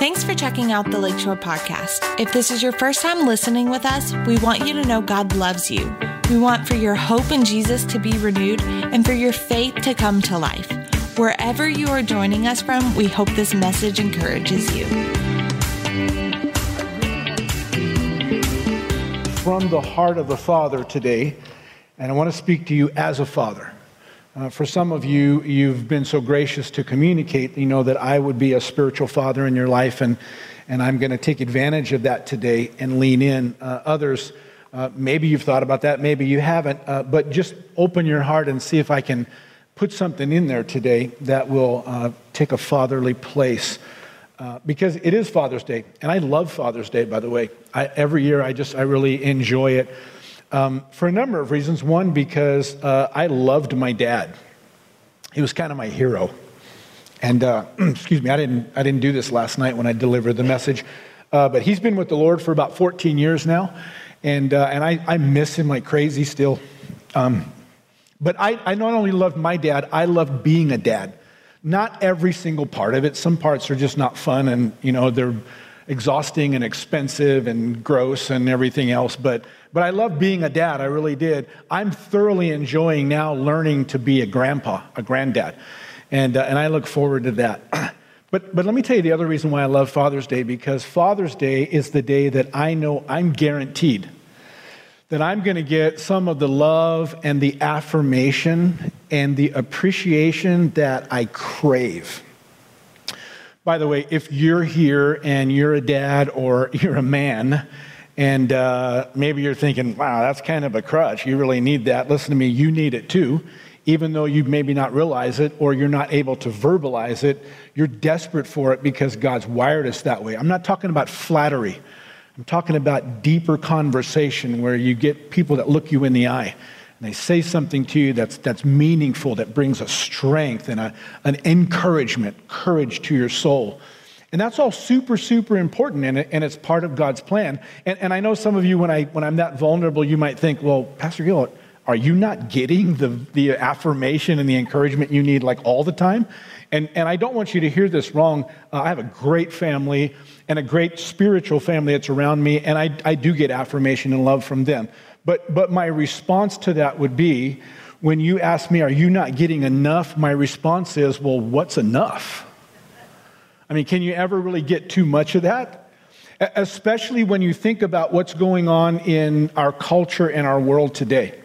Thanks for checking out the Lakeshore Podcast. If this is your first time listening with us, we want you to know God loves you. We want for your hope in Jesus to be renewed and for your faith to come to life. Wherever you are joining us from, we hope this message encourages you. From the heart of the Father today, and I want to speak to you as a father. Uh, for some of you, you've been so gracious to communicate, you know, that I would be a spiritual father in your life, and, and I'm going to take advantage of that today and lean in. Uh, others, uh, maybe you've thought about that, maybe you haven't, uh, but just open your heart and see if I can put something in there today that will uh, take a fatherly place. Uh, because it is Father's Day, and I love Father's Day, by the way. I, every year, I just I really enjoy it. Um, for a number of reasons. One, because uh, I loved my dad. He was kind of my hero. And uh, excuse me, I didn't, I didn't do this last night when I delivered the message. Uh, but he's been with the Lord for about 14 years now. And, uh, and I, I miss him like crazy still. Um, but I, I not only loved my dad, I loved being a dad. Not every single part of it. Some parts are just not fun and, you know, they're exhausting and expensive and gross and everything else. But but I love being a dad, I really did. I'm thoroughly enjoying now learning to be a grandpa, a granddad. And, uh, and I look forward to that. but, but let me tell you the other reason why I love Father's Day because Father's Day is the day that I know I'm guaranteed that I'm going to get some of the love and the affirmation and the appreciation that I crave. By the way, if you're here and you're a dad or you're a man, and uh, maybe you're thinking, wow, that's kind of a crutch. You really need that. Listen to me, you need it too. Even though you maybe not realize it or you're not able to verbalize it, you're desperate for it because God's wired us that way. I'm not talking about flattery. I'm talking about deeper conversation where you get people that look you in the eye and they say something to you that's, that's meaningful, that brings a strength and a, an encouragement, courage to your soul. And that's all super, super important, and, it, and it's part of God's plan. And, and I know some of you, when, I, when I'm that vulnerable, you might think, well, Pastor Gill, are you not getting the, the affirmation and the encouragement you need like all the time? And, and I don't want you to hear this wrong. Uh, I have a great family and a great spiritual family that's around me, and I, I do get affirmation and love from them. But, but my response to that would be when you ask me, Are you not getting enough? My response is, Well, what's enough? I mean, can you ever really get too much of that? Especially when you think about what's going on in our culture and our world today.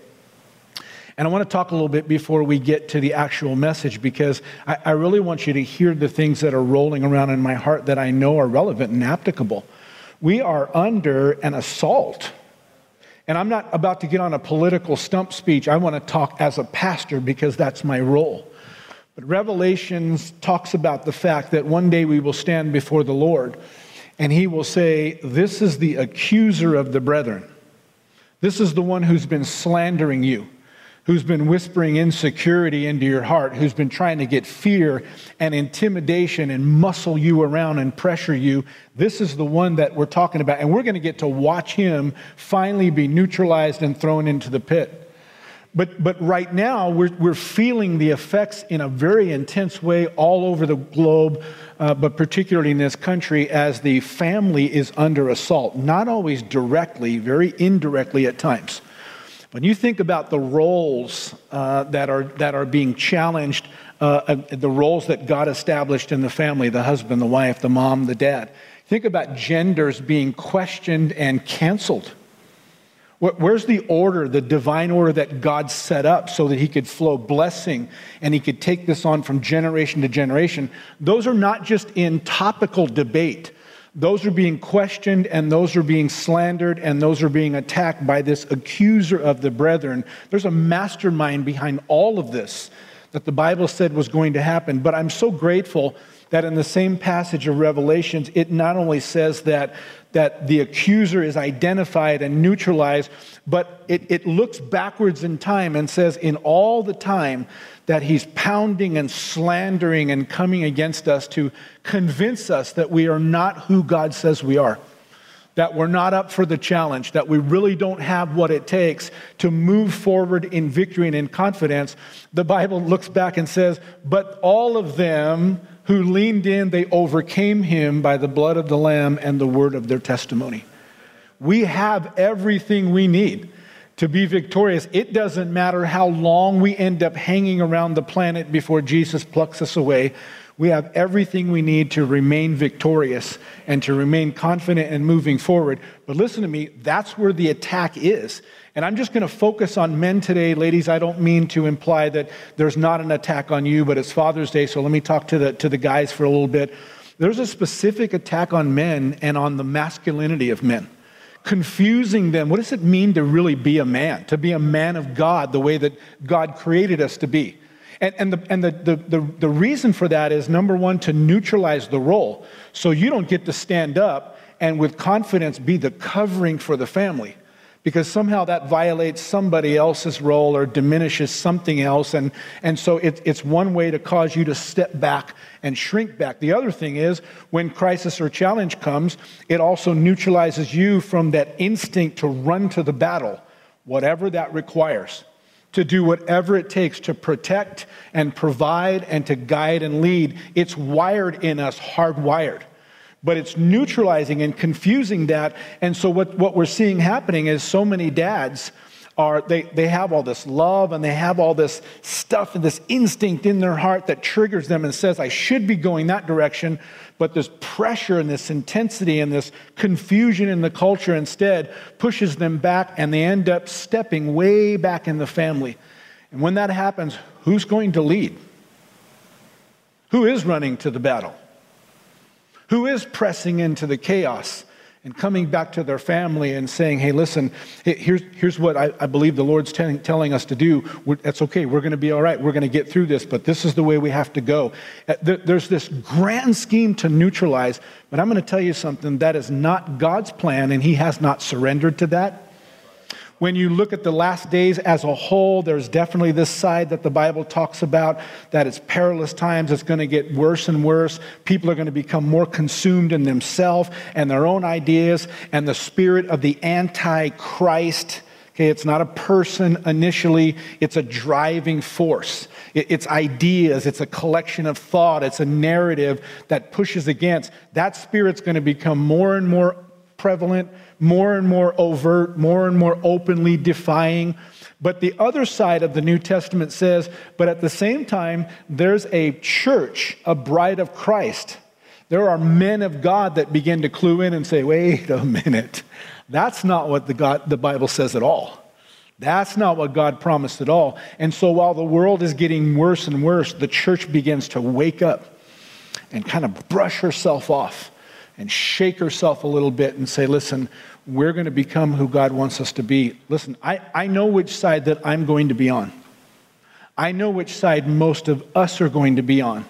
And I want to talk a little bit before we get to the actual message because I, I, really want you to hear the things that are rolling around in my heart that I know are relevant and applicable. We are under an assault. And I'm not about to get on a political stump speech. I want to talk as a pastor because that's my role. But Revelations talks about the fact that one day we will stand before the Lord and he will say, This is the accuser of the brethren. This is the one who's been slandering you, who's been whispering insecurity into your heart, who's been trying to get fear and intimidation and muscle you around and pressure you. This is the one that we're talking about. And we're going to get to watch him finally be neutralized and thrown into the pit. But, but right now, we're, we're feeling the effects in a very intense way all over the globe, uh, but particularly in this country, as the family is under assault. Not always directly, very indirectly at times. When you think about the roles uh, that, are, that are being challenged, uh, uh the roles that God established in the family the husband, the wife, the mom, the dad think about genders being questioned and canceled. Where's the order, the divine order that God set up so that He could flow blessing and He could take this on from generation to generation? Those are not just in topical debate. Those are being questioned and those are being slandered and those are being attacked by this accuser of the brethren. There's a mastermind behind all of this that the Bible said was going to happen. But I'm so grateful that in the same passage of Revelations, it not only says that that the accuser is identified and neutralized, but it, it looks backwards in time and says, in all the time that he's pounding and slandering and coming against us to convince us that we are not who God says we are. that we're not up for the challenge, that we really don't have what it takes to move forward in victory and in confidence, the Bible looks back and says, But all of them who leaned in, they overcame him by the blood of the Lamb and the word of their testimony. We have everything we need to be victorious. It doesn't matter how long we end up hanging around the planet before Jesus plucks us away. We have everything we need to remain victorious and to remain confident and moving forward. But listen to me, that's where the attack is. And I'm just going to focus on men today. Ladies, I don't mean to imply that there's not an attack on you, but it's Father's Day, so let me talk to the, to the guys for a little bit. There's a specific attack on men and on the masculinity of men confusing them. What does it mean to really be a man, to be a man of God the way that God created us to be? And, and, the, and the, the, the, the reason for that is number one, to neutralize the role. So you don't get to stand up and with confidence be the covering for the family because somehow that violates somebody else's role or diminishes something else. And, and so it, it's one way to cause you to step back and shrink back. The other thing is when crisis or challenge comes, it also neutralizes you from that instinct to run to the battle, whatever that requires to do whatever it takes to protect and provide and to guide and lead. It's wired in us, hardwired. But it's neutralizing and confusing that. And so, what, what we're seeing happening is so many dads are they, they have all this love and they have all this stuff and this instinct in their heart that triggers them and says, I should be going that direction. But this pressure and this intensity and this confusion in the culture instead pushes them back and they end up stepping way back in the family. And when that happens, who's going to lead? Who is running to the battle? Who is pressing into the chaos? and coming back to their family and saying, hey, listen, here's, here's what I, I believe the Lord's telling, telling us to do. We're, that's okay. We're going to be all right. We're going to get through this, but this is the way we have to go. Uh, there's this grand scheme to neutralize, but I'm going to tell you something that is not God's plan, and He has not surrendered to that. When you look at the last days as a whole, there's definitely this side that the Bible talks about that it's perilous times. It's going to get worse and worse. People are going to become more consumed in themselves and their own ideas and the spirit of the Antichrist. Okay, it's not a person initially, it's a driving force. It's ideas, it's a collection of thought, it's a narrative that pushes against. That spirit's going to become more and more prevalent, more and more overt, more and more openly defying. But the other side of the New Testament says, but at the same time, there's a church, a bride of Christ. There are men of God that begin to clue in and say, wait a minute. That's not what the, God, the Bible says at all. That's not what God promised at all. And so while the world is getting worse and worse, the church begins to wake up and kind of brush herself off and shake herself a little bit and say, listen, we're going to become who God wants us to be. Listen, I, I know which side that I'm going to be on. I know which side most of us are going to be on.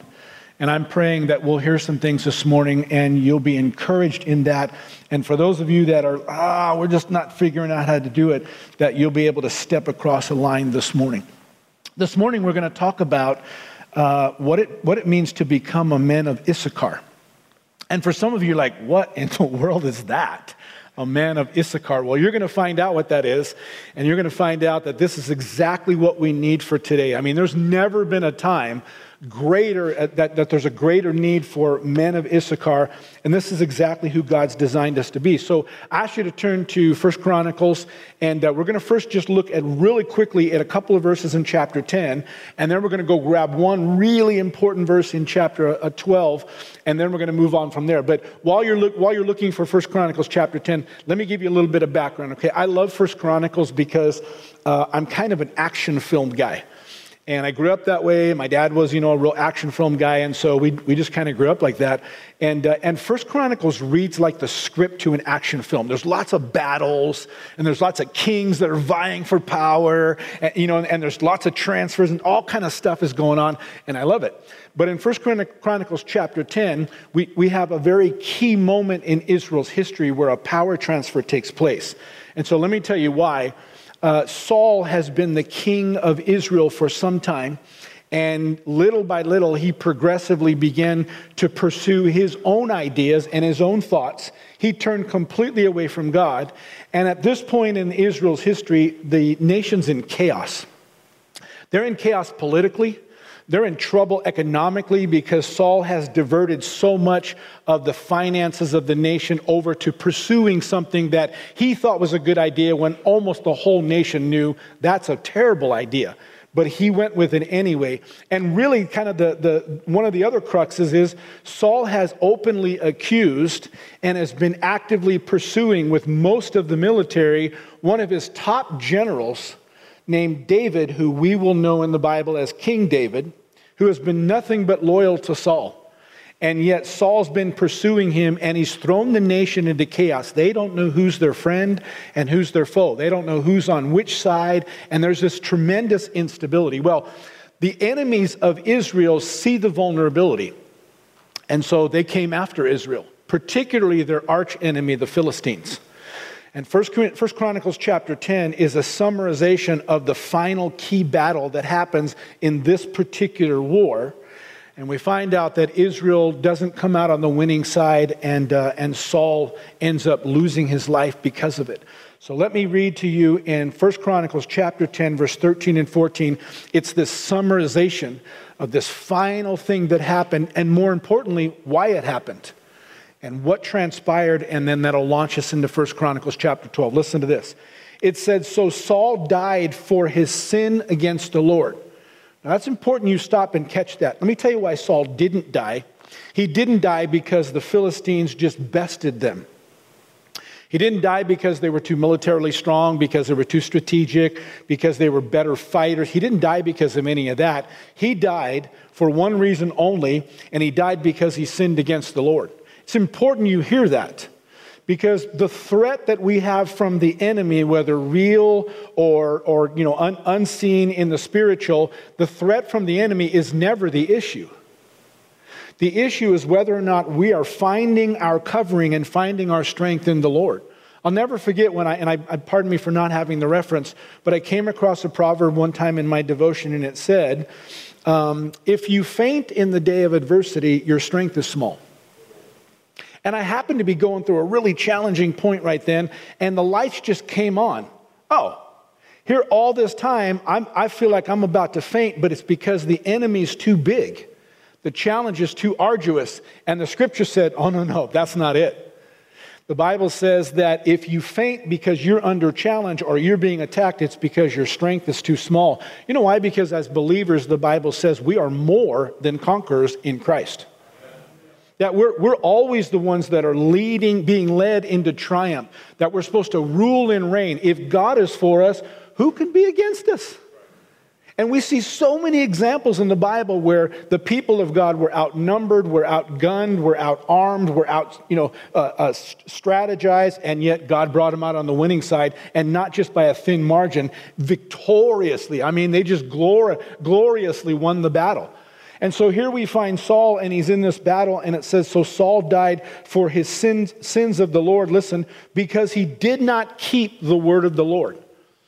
And I'm praying that we'll hear some things this morning and you'll be encouraged in that. And for those of you that are, ah, we're just not figuring out how to do it, that you'll be able to step across a line this morning. This morning, we're going to talk about uh, what, it, what it means to become a man of Issachar. And for some of you, like, what in the world is that? A man of Issachar. Well, you're going to find out what that is, and you're going to find out that this is exactly what we need for today. I mean, there's never been a time greater, uh, that, that there's a greater need for men of Issachar, and this is exactly who God's designed us to be. So I ask you to turn to First Chronicles, and uh, we're going to first just look at really quickly at a couple of verses in chapter 10, and then we're going to go grab one really important verse in chapter uh, 12, and then we're going to move on from there. But while you're, look, while you're looking for First Chronicles chapter 10, let me give you a little bit of background, okay? I love First Chronicles because uh, I'm kind of an action film guy. And I grew up that way. My dad was, you know, a real action film guy, and so we, we just kind of grew up like that. And, uh, and First Chronicles reads like the script to an action film. There's lots of battles, and there's lots of kings that are vying for power, and, you know, and, and there's lots of transfers, and all kind of stuff is going on, and I love it. But in First Chronicles chapter 10, we, we have a very key moment in Israel's history where a power transfer takes place. And so let me tell you why uh, Saul has been the king of Israel for some time, And little by little, he progressively began to pursue his own ideas and his own thoughts. He turned completely away from God. And at this point in Israel's history, the nation's in chaos. They're in chaos politically. They're in trouble economically because Saul has diverted so much of the finances of the nation over to pursuing something that he thought was a good idea when almost the whole nation knew that's a terrible idea. But he went with it anyway. And really, kind of the, the one of the other cruxes is Saul has openly accused and has been actively pursuing with most of the military one of his top generals named David, who we will know in the Bible as King David, who has been nothing but loyal to Saul. And yet Saul's been pursuing him and he's thrown the nation into chaos. They don't know who's their friend and who's their foe. They don't know who's on which side. And there's this tremendous instability. Well, the enemies of Israel see the vulnerability. And so they came after Israel, particularly their arch enemy, the Philistines. And First, Chronicles chapter 10 is a summarization of the final key battle that happens in this particular war. And we find out that Israel doesn't come out on the winning side, and, uh, and Saul ends up losing his life because of it. So let me read to you in 1 Chronicles chapter 10, verse 13 and 14. It's this summarization of this final thing that happened, and more importantly, why it happened and what transpired, and then that'll launch us into 1 Chronicles chapter 12. Listen to this. It said, So Saul died for his sin against the Lord. Now that's important you stop and catch that. Let me tell you why Saul didn't die. He didn't die because the Philistines just bested them. He didn't die because they were too militarily strong, because they were too strategic, because they were better fighters. He didn't die because of any of that. He died for one reason only, and he died because he sinned against the Lord. It's important you hear that because the threat that we have from the enemy, whether real or, or you know, un- unseen in the spiritual, the threat from the enemy is never the issue. The issue is whether or not we are finding our covering and finding our strength in the Lord. I'll never forget when I, and I, pardon me for not having the reference, but I came across a proverb one time in my devotion and it said, um, If you faint in the day of adversity, your strength is small. And I happened to be going through a really challenging point right then, and the lights just came on. Oh, here all this time, I'm, I feel like I'm about to faint, but it's because the enemy's too big. The challenge is too arduous. And the scripture said, oh, no, no, that's not it. The Bible says that if you faint because you're under challenge or you're being attacked, it's because your strength is too small. You know why? Because as believers, the Bible says we are more than conquerors in Christ. That we're, we're always the ones that are leading, being led into triumph, that we're supposed to rule and reign. If God is for us, who can be against us? And we see so many examples in the Bible where the people of God were outnumbered, were outgunned, were outarmed, were out, you know, uh, uh, strategized, and yet God brought them out on the winning side, and not just by a thin margin, victoriously. I mean, they just glori- gloriously won the battle. And so here we find Saul, and he's in this battle, and it says, So Saul died for his sins, sins of the Lord, listen, because he did not keep the word of the Lord.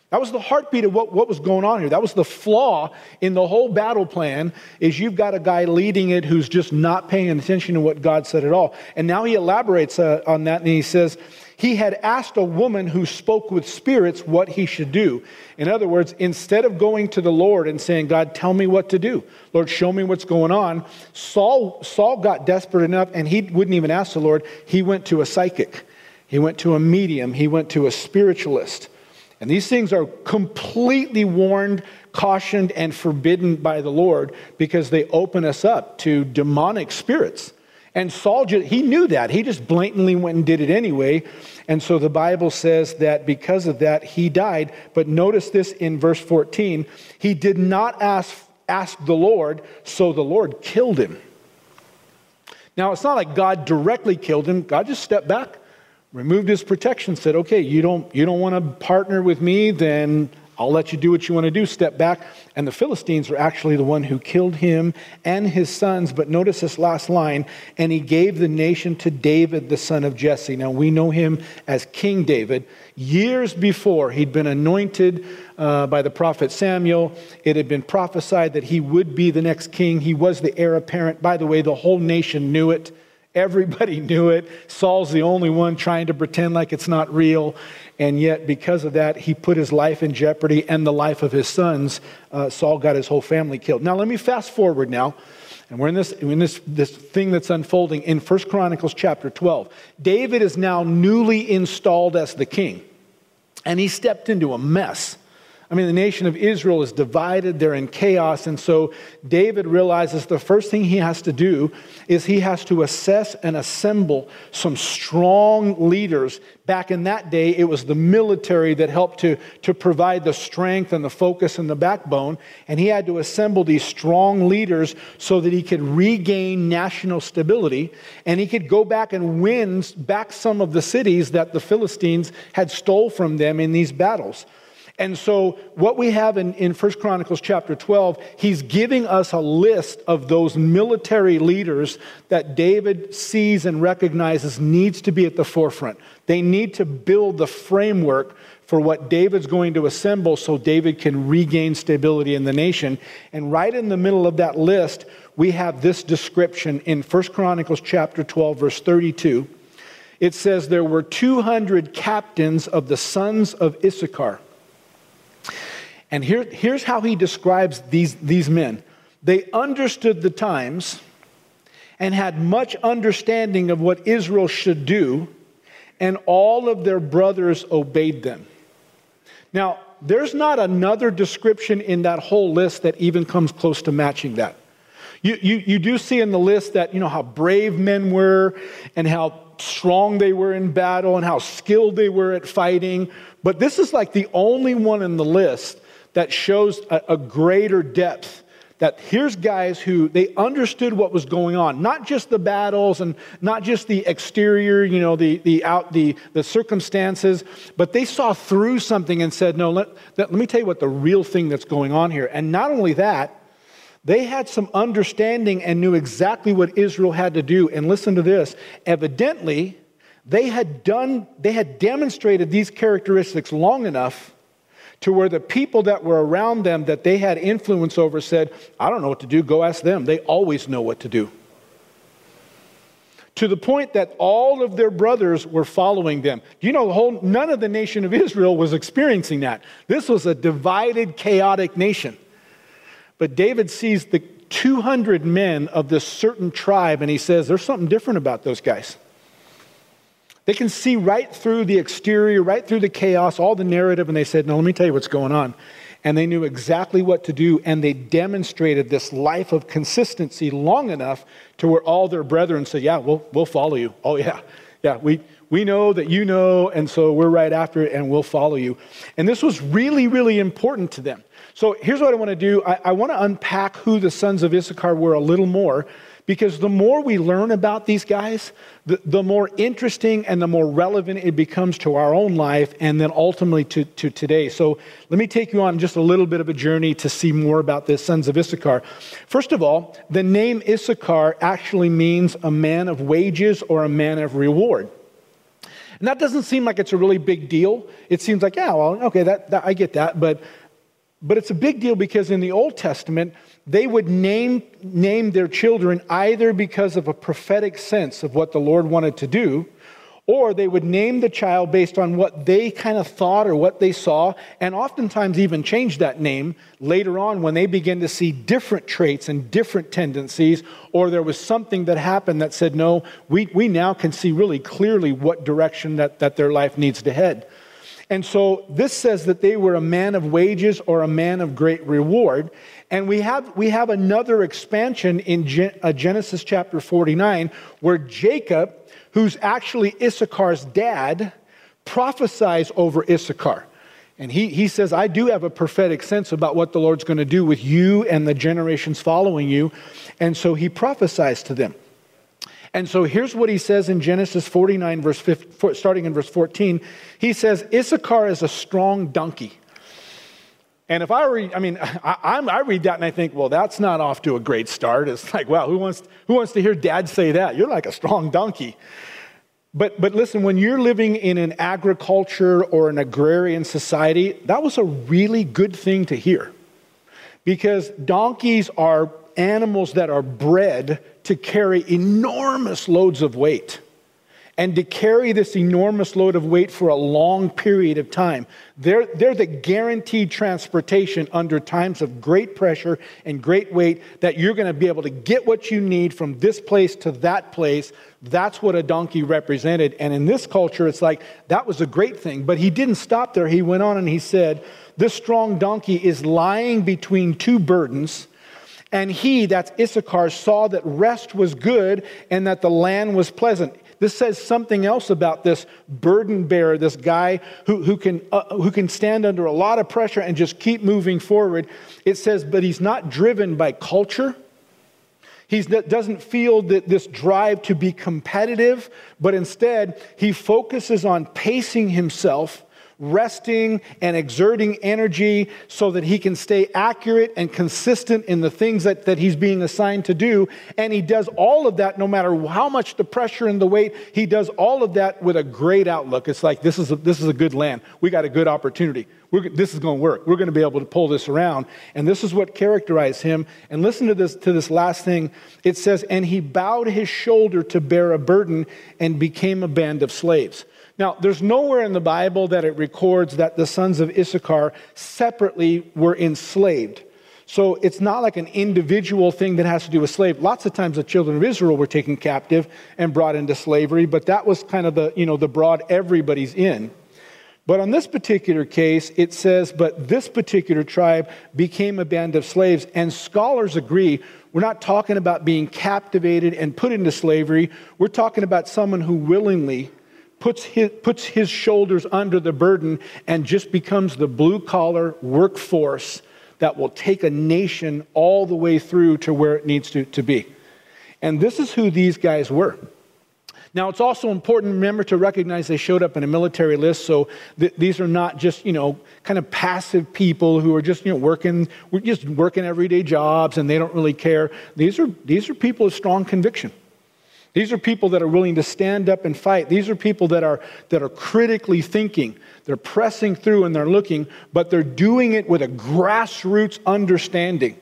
That was the heartbeat of what, what was going on here. That was the flaw in the whole battle plan is you've got a guy leading it who's just not paying attention to what God said at all. And now he elaborates uh, on that and he says, he had asked a woman who spoke with spirits what he should do. In other words, instead of going to the Lord and saying, God, tell me what to do, Lord, show me what's going on, Saul, Saul got desperate enough and he wouldn't even ask the Lord. He went to a psychic, he went to a medium, he went to a spiritualist. And these things are completely warned, cautioned, and forbidden by the Lord because they open us up to demonic spirits. And Saul, he knew that. He just blatantly went and did it anyway. And so the Bible says that because of that, he died. But notice this in verse 14 he did not ask, ask the Lord, so the Lord killed him. Now, it's not like God directly killed him. God just stepped back, removed his protection, said, okay, you don't, you don't want to partner with me, then I'll let you do what you want to do, step back. And the Philistines were actually the one who killed him and his sons. But notice this last line and he gave the nation to David, the son of Jesse. Now we know him as King David. Years before, he'd been anointed uh, by the prophet Samuel. It had been prophesied that he would be the next king. He was the heir apparent. By the way, the whole nation knew it. Everybody knew it. Saul's the only one trying to pretend like it's not real. And yet, because of that, he put his life in jeopardy and the life of his sons. Uh, Saul got his whole family killed. Now, let me fast forward now. And we're in this, in this, this thing that's unfolding in 1 Chronicles chapter 12. David is now newly installed as the king, and he stepped into a mess. I mean, the nation of Israel is divided, they're in chaos. And so David realizes the first thing he has to do is he has to assess and assemble some strong leaders. Back in that day, it was the military that helped to, to provide the strength and the focus and the backbone. And he had to assemble these strong leaders so that he could regain national stability and he could go back and win back some of the cities that the Philistines had stole from them in these battles. And so, what we have in, in 1 Chronicles chapter 12, he's giving us a list of those military leaders that David sees and recognizes needs to be at the forefront. They need to build the framework for what David's going to assemble so David can regain stability in the nation. And right in the middle of that list, we have this description in 1 Chronicles chapter 12, verse 32. It says, There were 200 captains of the sons of Issachar and here, here's how he describes these, these men they understood the times and had much understanding of what Israel should do, and all of their brothers obeyed them. Now, there's not another description in that whole list that even comes close to matching that. You, you, you do see in the list that, you know, how brave men were and how strong they were in battle and how skilled they were at fighting. But this is like the only one in the list that shows a, a greater depth. That here's guys who they understood what was going on. Not just the battles and not just the exterior you know the, the out the, the circumstances but they saw through something and said no let, let, let me tell you what the real thing that's going on here. And not only that they had some understanding and knew exactly what israel had to do. And listen to this. Evidently they had done they had demonstrated these characteristics long enough to where the people that were around them that they had influence over said, I don't know what to do, go ask them. They always know what to do. To the point that all of their brothers were following them. You know, the whole, none of the nation of Israel was experiencing that. This was a divided, chaotic nation. But David sees the 200 men of this certain tribe and he says, There's something different about those guys. They can see right through the exterior, right through the chaos, all the narrative, and they said, No, let me tell you what's going on. And they knew exactly what to do, and they demonstrated this life of consistency long enough to where all their brethren said, Yeah, we'll, we'll follow you. Oh, yeah. Yeah, we, we know that you know, and so we're right after it, and we'll follow you. And this was really, really important to them. So here's what I want to do I, I want to unpack who the sons of Issachar were a little more because the more we learn about these guys, the, the more interesting and the more relevant it becomes to our own life and then ultimately to, to today. So let me take you on just a little bit of a journey to see more about the sons of Issachar. First of all, the name Issachar actually means a man of wages or a man of reward. And that doesn't seem like it's a really big deal. It seems like, yeah, well, okay, that, that I get that. But, but it's a big deal because in the Old Testament, they would name, name their children either because of a prophetic sense of what the Lord wanted to do, or they would name the child based on what they kind of thought or what they saw, and oftentimes even change that name later on when they begin to see different traits and different tendencies, or there was something that happened that said, no, we, we now can see really clearly what direction that, that their life needs to head. And so this says that they were a man of wages or a man of great reward. And we have, we have another expansion in uh, Genesis chapter 49 where Jacob, who's actually Issachar's dad, prophesies over Issachar. And he, he says, I do have a prophetic sense about what the Lord's going to do with you and the generations following you. And so he prophesies to them. And so here's what he says in Genesis 49, verse 15, starting in verse 14. He says, Issachar is a strong donkey. And if I read, I mean, I, I, read that and I think, well, that's not off to a great start. It's like, wow, who wants, who wants to hear dad say that? You're like a strong donkey. But, but listen, when you're living in an agriculture or an agrarian society, that was a really good thing to hear. Because donkeys are animals that are bred to carry enormous loads of weight and to carry this enormous load of weight for a long period of time. They're, they're the guaranteed transportation under times of great pressure and great weight that you're going to be able to get what you need from this place to that place. That's what a donkey represented. And in this culture, it's like that was a great thing. But he didn't stop there. He went on and he said, This strong donkey is lying between two burdens. And he, that's Issachar, saw that rest was good and that the land was pleasant. This says something else about this burden bearer, this guy who, who, can, uh, who can stand under a lot of pressure and just keep moving forward. It says, but he's not driven by culture. He doesn't feel that this drive to be competitive, but instead he focuses on pacing himself resting and exerting energy so that he can stay accurate and consistent in the things that, that he's being assigned to do. And he does all of that no matter how much the pressure and the weight, he does all of that with a great outlook. It's like, this is a, this is a good land. We got a good opportunity. We're, this is going to work. We're going to be able to pull this around. And this is what characterized him. And listen to this, to this last thing. It says, and he bowed his shoulder to bear a burden and became a band of slaves. Now, there's nowhere in the Bible that it records that the sons of Issachar separately were enslaved. So it's not like an individual thing that has to do with slave. Lots of times the children of Israel were taken captive and brought into slavery, but that was kind of the, you know, the broad everybody's in. But on this particular case, it says, but this particular tribe became a band of slaves, and scholars agree we're not talking about being captivated and put into slavery. We're talking about someone who willingly puts his, puts his shoulders under the burden and just becomes the blue collar workforce that will take a nation all the way through to where it needs to, to be. And this is who these guys were. Now, it's also important, remember, to recognize they showed up in a military list, so th- these are not just, you know, kind of passive people who are just, you know, working, just working everyday jobs and they don't really care. These are, these are people of strong conviction. These are people that are willing to stand up and fight. These are people that are, that are critically thinking. They're pressing through and they're looking, but they're doing it with a grassroots understanding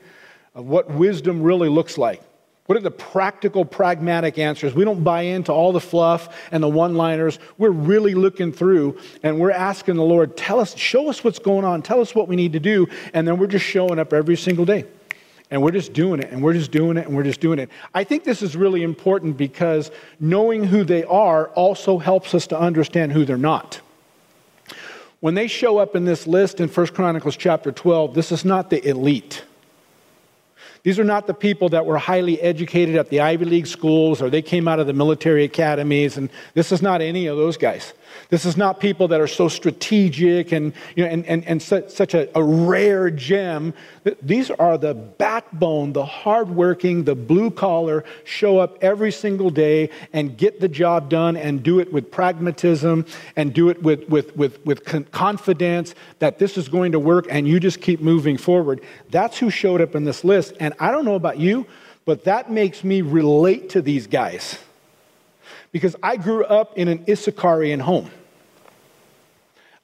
of what wisdom really looks like. What are the practical, pragmatic answers? We don't buy into all the fluff and the one liners. We're really looking through and we're asking the Lord, tell us, show us what's going on, tell us what we need to do, and then we're just showing up every single day. And we're just doing it, and we're just doing it, and we're just doing it. I think this is really important because knowing who they are also helps us to understand who they're not. When they show up in this list in 1 Chronicles chapter 12, this is not the elite. These are not the people that were highly educated at the Ivy League schools or they came out of the military academies, and this is not any of those guys. This is not people that are so strategic and, you know, and, and, and such, such a, a rare gem. These are the backbone, the hardworking, the blue collar, show up every single day and get the job done and do it with pragmatism and do it with, with, with, with confidence that this is going to work and you just keep moving forward. That's who showed up in this list. And I don't know about you, but that makes me relate to these guys because I grew up in an Issacharian home.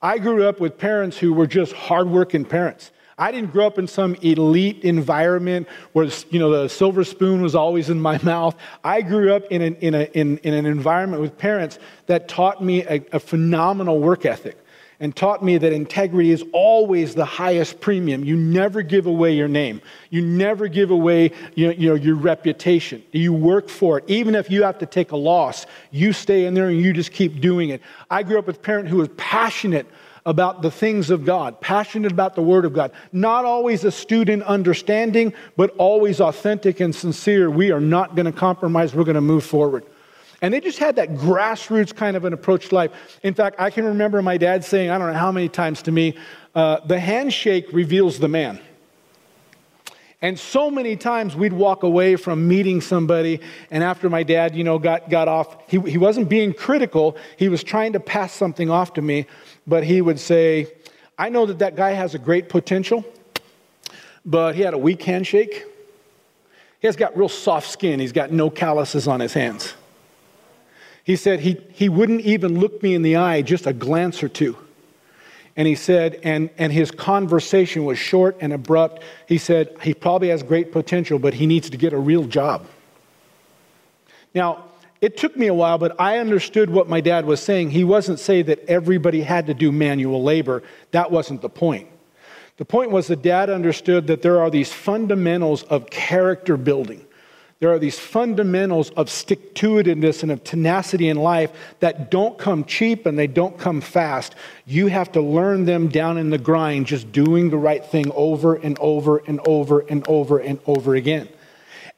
I grew up with parents who were just hardworking parents. I didn't grow up in some elite environment where you know the silver spoon was always in my mouth. I grew up in an, in, a, in, in an environment with parents that taught me a, a phenomenal work ethic and taught me that integrity is always the highest premium. You never give away your name. You never give away you know, you know, your reputation. You work for it. Even if you have to take a loss, you stay in there and you just keep doing it. I grew up with a parent who was passionate about the things of God, passionate about the Word of God. Not always astute in understanding, but always authentic and sincere. We are not going to compromise. We're going to move forward. And they just had that grassroots kind of an approach to life. In fact, I can remember my dad saying, I don't know how many times to me, uh, the handshake reveals the man. And so many times we'd walk away from meeting somebody, and after my dad, you know, got, got off, he, he wasn't being critical. He was trying to pass something off to me, but he would say, I know that that guy has a great potential, but he had a weak handshake. He has got real soft skin. He's got no calluses on his hands. He said he, he wouldn't even look me in the eye just a glance or two. And he said, and, and his conversation was short and abrupt. He said, he probably has great potential, but he needs to get a real job. Now, it took me a while, but I understood what my dad was saying. He wasn't saying that everybody had to do manual labor. That wasn't the point. The point was that dad understood that there are these fundamentals of character building. There are these fundamentals of stick to itiveness and of tenacity in life that don't come cheap and they don't come fast. You have to learn them down in the grind, just doing the right thing over and over and over and over and over again.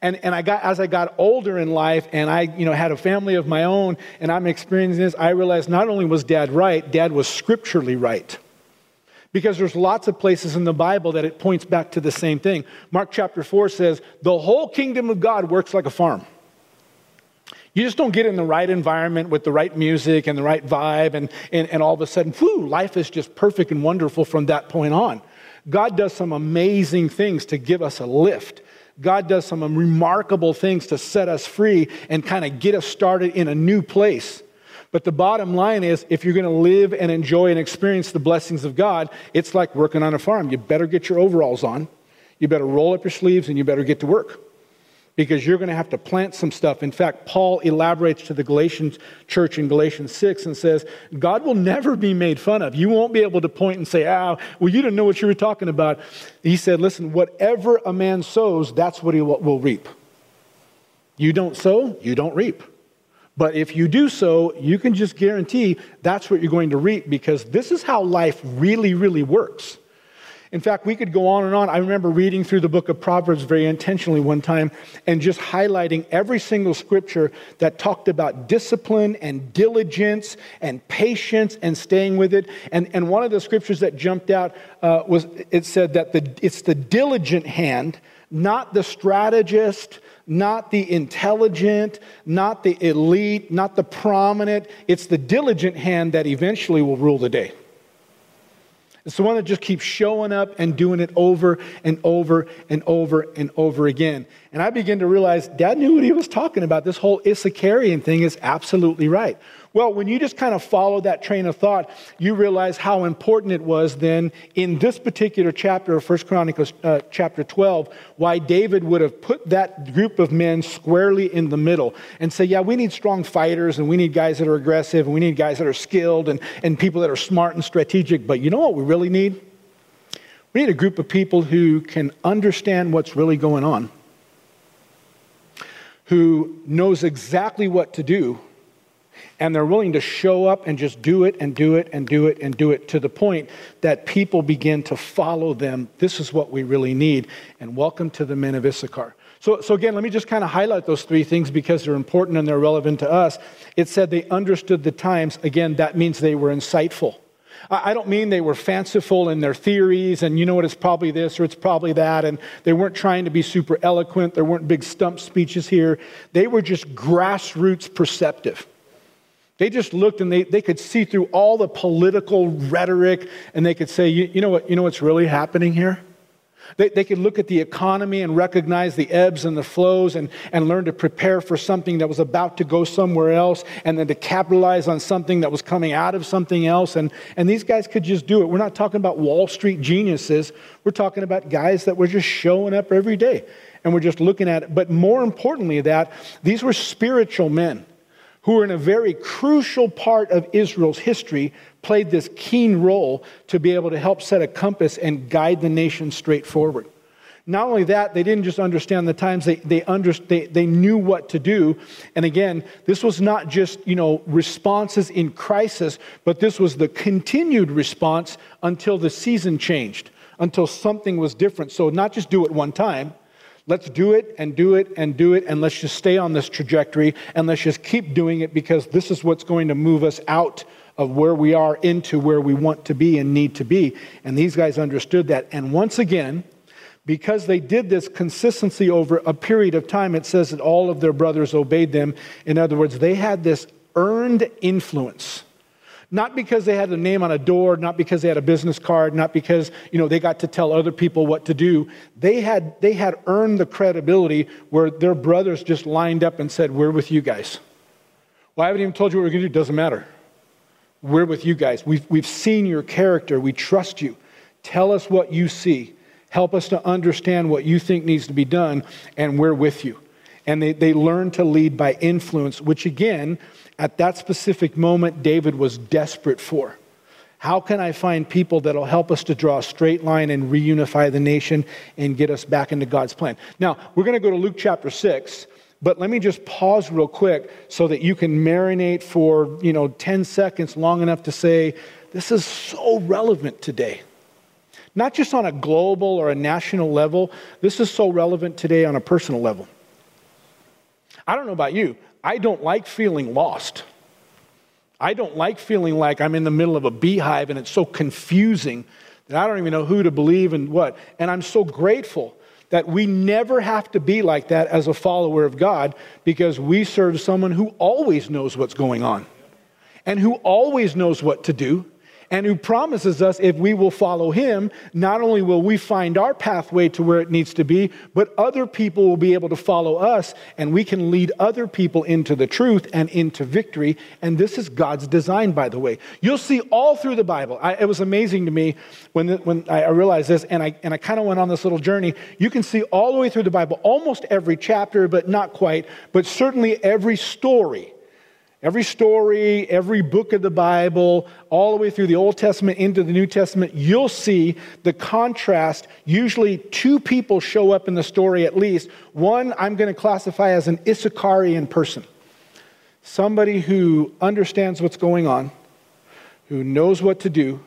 And, and I got, as I got older in life and I you know, had a family of my own and I'm experiencing this, I realized not only was dad right, dad was scripturally right. Because there's lots of places in the Bible that it points back to the same thing. Mark chapter 4 says, the whole kingdom of God works like a farm. You just don't get in the right environment with the right music and the right vibe, and, and, and all of a sudden, whew, life is just perfect and wonderful from that point on. God does some amazing things to give us a lift. God does some remarkable things to set us free and kind of get us started in a new place. But the bottom line is if you're going to live and enjoy and experience the blessings of God, it's like working on a farm. You better get your overalls on, you better roll up your sleeves, and you better get to work because you're going to have to plant some stuff. In fact, Paul elaborates to the Galatians church in Galatians 6 and says, God will never be made fun of. You won't be able to point and say, ah, well, you didn't know what you were talking about. He said, listen, whatever a man sows, that's what he will reap. You don't sow, you don't reap. But if you do so, you can just guarantee that's what you're going to reap because this is how life really, really works. In fact, we could go on and on. I remember reading through the book of Proverbs very intentionally one time and just highlighting every single scripture that talked about discipline and diligence and patience and staying with it. And, and one of the scriptures that jumped out uh, was it said that the, it's the diligent hand, not the strategist, not the intelligent, not the elite, not the prominent. It's the diligent hand that eventually will rule the day. It's the one that just keeps showing up and doing it over and over and over and over again. And I begin to realize dad knew what he was talking about. This whole Issacharian thing is absolutely right. Well, when you just kind of follow that train of thought, you realize how important it was then in this particular chapter of 1 Chronicles uh, chapter 12, why David would have put that group of men squarely in the middle and say, yeah, we need strong fighters and we need guys that are aggressive and we need guys that are skilled and, and people that are smart and strategic. But you know what we really need? We need a group of people who can understand what's really going on, who knows exactly what to do and they're willing to show up and just do it and do it and do it and do it to the point that people begin to follow them. This is what we really need. And welcome to the men of Issachar. So, so again, let me just kind of highlight those three things because they're important and they're relevant to us. It said they understood the times. Again, that means they were insightful. I don't mean they were fanciful in their theories and you know what, it's probably this or it's probably that. And they weren't trying to be super eloquent. There weren't big stump speeches here. They were just grassroots perceptive. They just looked and they, they could see through all the political rhetoric and they could say, you, you know what, you know what's really happening here? They, they could look at the economy and recognize the ebbs and the flows and, and learn to prepare for something that was about to go somewhere else and then to capitalize on something that was coming out of something else. And, and these guys could just do it. We're not talking about Wall Street geniuses. We're talking about guys that were just showing up every day and we're just looking at it. But more importantly, that these were spiritual men who were in a very crucial part of Israel's history, played this keen role to be able to help set a compass and guide the nation straight forward. Not only that, they didn't just understand the times, they, they, under, they, they knew what to do. And again, this was not just, you know, responses in crisis, but this was the continued response until the season changed, until something was different. So not just do it one time, Let's do it and do it and do it, and let's just stay on this trajectory and let's just keep doing it because this is what's going to move us out of where we are into where we want to be and need to be. And these guys understood that. And once again, because they did this consistency over a period of time, it says that all of their brothers obeyed them. In other words, they had this earned influence. Not because they had a name on a door, not because they had a business card, not because you know, they got to tell other people what to do. They had, they had earned the credibility where their brothers just lined up and said, We're with you guys. Well, I haven't even told you what we're going to do. Doesn't matter. We're with you guys. We've, we've seen your character. We trust you. Tell us what you see. Help us to understand what you think needs to be done, and we're with you. And they, they learn to lead by influence, which again, at that specific moment, David was desperate for. How can I find people that'll help us to draw a straight line and reunify the nation and get us back into God's plan? Now, we're going to go to Luke chapter 6, but let me just pause real quick so that you can marinate for, you know, 10 seconds long enough to say, this is so relevant today. Not just on a global or a national level, this is so relevant today on a personal level. I don't know about you, I don't like feeling lost. I don't like feeling like I'm in the middle of a beehive and it's so confusing that I don't even know who to believe and what. And I'm so grateful that we never have to be like that as a follower of God because we serve someone who always knows what's going on and who always knows what to do and who promises us if we will follow him, not only will we find our pathway to where it needs to be, but other people will be able to follow us, and we can lead other people into the truth and into victory. And this is God's design, by the way. You'll see all through the Bible. I, it was amazing to me when, the, when I realized this, and I, and I kind of went on this little journey. You can see all the way through the Bible, almost every chapter, but not quite, but certainly every story Every story, every book of the Bible, all the way through the Old Testament into the New Testament, you'll see the contrast. Usually, two people show up in the story at least. One I'm going to classify as an Issacharian person somebody who understands what's going on, who knows what to do,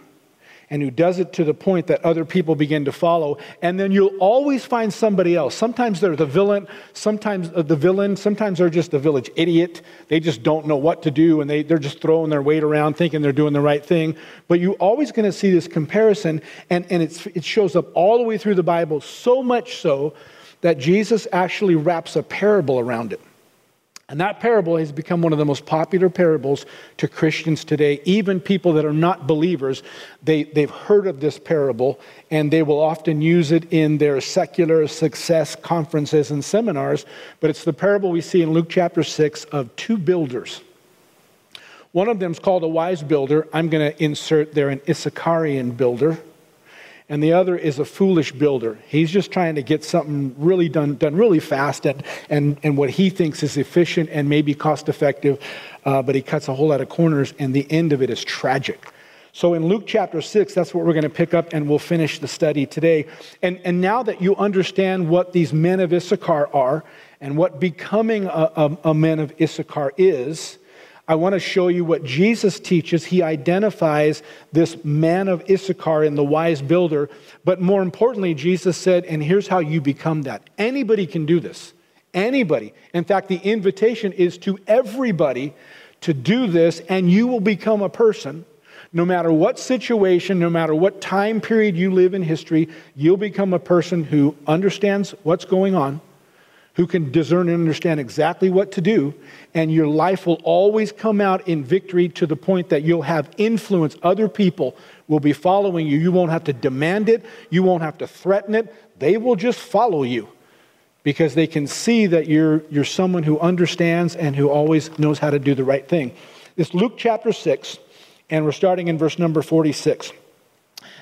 and who does it to the point that other people begin to follow. And then you'll always find somebody else. Sometimes they're the villain, sometimes uh, the villain, sometimes they're just the village idiot. They just don't know what to do and they, they're just throwing their weight around thinking they're doing the right thing. But you're always going to see this comparison, and, and it shows up all the way through the Bible, so much so that Jesus actually wraps a parable around it. And that parable has become one of the most popular parables to Christians today. Even people that are not believers, they, they've heard of this parable and they will often use it in their secular success conferences and seminars. But it's the parable we see in Luke chapter 6 of two builders. One of them is called a wise builder. I'm going to insert there an Issacharian builder and the other is a foolish builder. He's just trying to get something really done, done really fast and, and, and what he thinks is efficient and maybe cost effective, uh, but he cuts a whole lot of corners, and the end of it is tragic. So in Luke chapter 6, that's what we're going to pick up, and we'll finish the study today. And, and now that you understand what these men of Issachar are and what becoming a, a, a man of Issachar is, I want to show you what Jesus teaches. He identifies this man of Issachar in the wise builder. But more importantly, Jesus said, and here's how you become that. Anybody can do this. Anybody. In fact, the invitation is to everybody to do this, and you will become a person. No matter what situation, no matter what time period you live in history, you'll become a person who understands what's going on who can discern and understand exactly what to do, and your life will always come out in victory to the point that you'll have influence. Other people will be following you. You won't have to demand it, you won't have to threaten it. They will just follow you because they can see that you're, you're someone who understands and who always knows how to do the right thing. It's Luke chapter 6, and we're starting in verse number 46.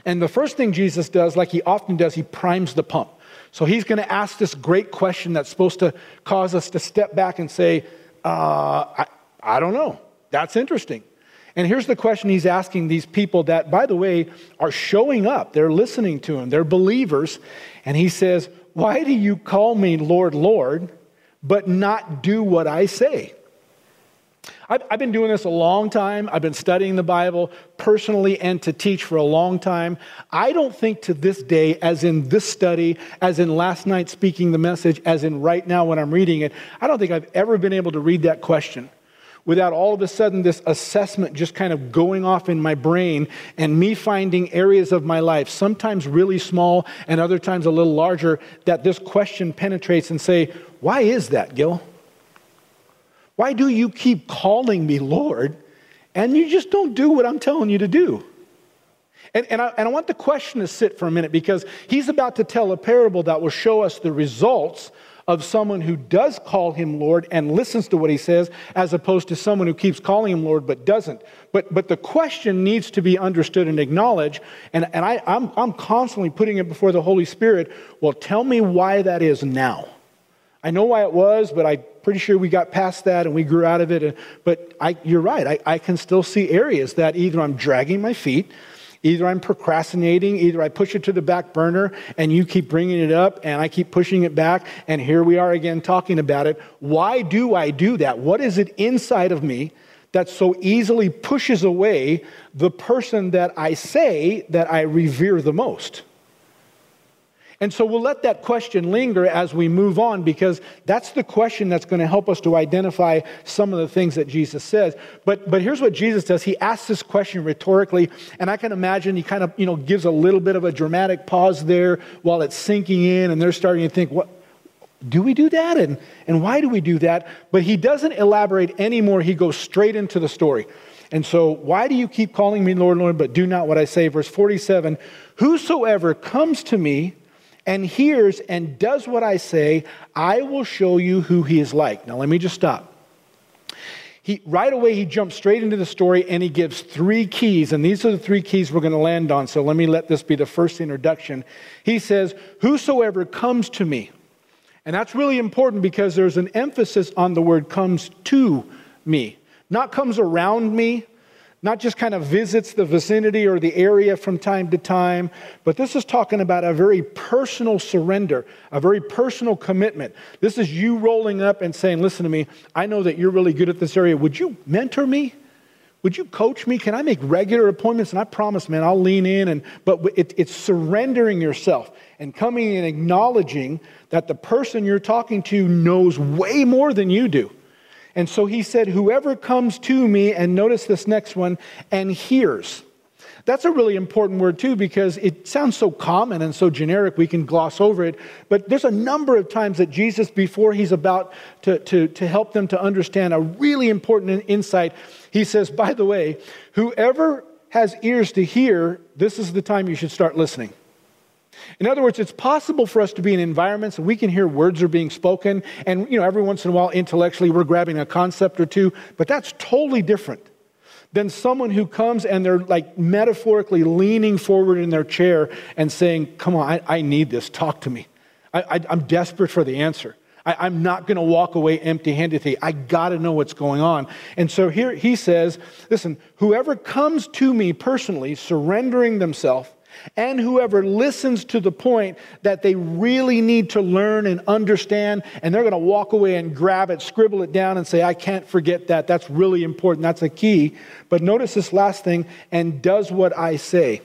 And the first thing Jesus does, like he often does, he primes the pump. So he's going to ask this great question that's supposed to cause us to step back and say, uh, I, I don't know. That's interesting. And here's the question he's asking these people that, by the way, are showing up. They're listening to him, they're believers. And he says, Why do you call me Lord, Lord, but not do what I say? I've, I've, been doing this a long time. I've been studying the Bible personally and to teach for a long time. I don't think to this day, as in this study, as in last night speaking the message, as in right now when I'm reading it, I don't think I've ever been able to read that question without all of a sudden this assessment just kind of going off in my brain and me finding areas of my life, sometimes really small and other times a little larger, that this question penetrates and say, Why is that, Gil? Why do you keep calling me Lord and you just don't do what I'm telling you to do. And, and, I, and I want the question to sit for a minute because he's about to tell a parable that will show us the results of someone who does call him Lord and listens to what he says, as opposed to someone who keeps calling him Lord but doesn't. But, but the question needs to be understood and acknowledged. And, and I, I'm, I'm constantly putting it before the Holy Spirit. Well, tell me why that is now. I know why it was, but I'm pretty sure we got past that and we grew out of it. But I, you're right. I, I can still see areas that either I'm dragging my feet Either I'm procrastinating, either I push it to the back burner and you keep bringing it up and I keep pushing it back, and here we are again talking about it. Why do I do that? What is it inside of me that so easily pushes away the person that I say that I revere the most? And so we'll let that question linger as we move on because that's the question that's going to help us to identify some of the things that Jesus says. But, but here's what Jesus does. He asks this question rhetorically, and I can imagine he kind of, you know, gives a little bit of a dramatic pause there while it's sinking in, and they're starting to think, what, do we do that? And, and why do we do that? But he doesn't elaborate anymore. He goes straight into the story. And so, why do you keep calling me Lord, Lord, but do not what I say? Verse 47 Whosoever comes to me, and hears and does what I say, I will show you who he is like. Now, let me just stop. He, right away, he jumps straight into the story and he gives three keys, and these are the three keys we're going to land on. So let me let this be the first introduction. He says, Whosoever comes to me. And that's really important because there's an emphasis on the word comes to me, not comes around me, not just kind of visits the vicinity or the area from time to time, but this is talking about a very personal surrender, a very personal commitment. This is you rolling up and saying, Listen to me, I know that you're really good at this area. Would you mentor me? Would you coach me? Can I make regular appointments? And I promise, man, I'll lean in. And but it, it's surrendering yourself and coming and acknowledging that the person you're talking to knows way more than you do. And so he said, Whoever comes to me, and notice this next one, and hears. That's a really important word, too, because it sounds so common and so generic, we can gloss over it. But there's a number of times that Jesus, before he's about to, to, to help them to understand a really important insight, he says, By the way, whoever has ears to hear, this is the time you should start listening. In other words, it's possible for us to be in environments and we can hear words are being spoken, and you know, every once in a while, intellectually, we're grabbing a concept or two, but that's totally different than someone who comes and they're like metaphorically leaning forward in their chair and saying, Come on, I, I need this, talk to me. I, am desperate for the answer. I, am not going to walk away empty handed. I got to know what's going on. And so here he says, Listen, whoever comes to me personally, surrendering themselves, and whoever listens to the point that they really need to learn and understand, and they're going to walk away and grab it, scribble it down, and say, I can't forget that. That's really important. That's a key. But notice this last thing and does what I say.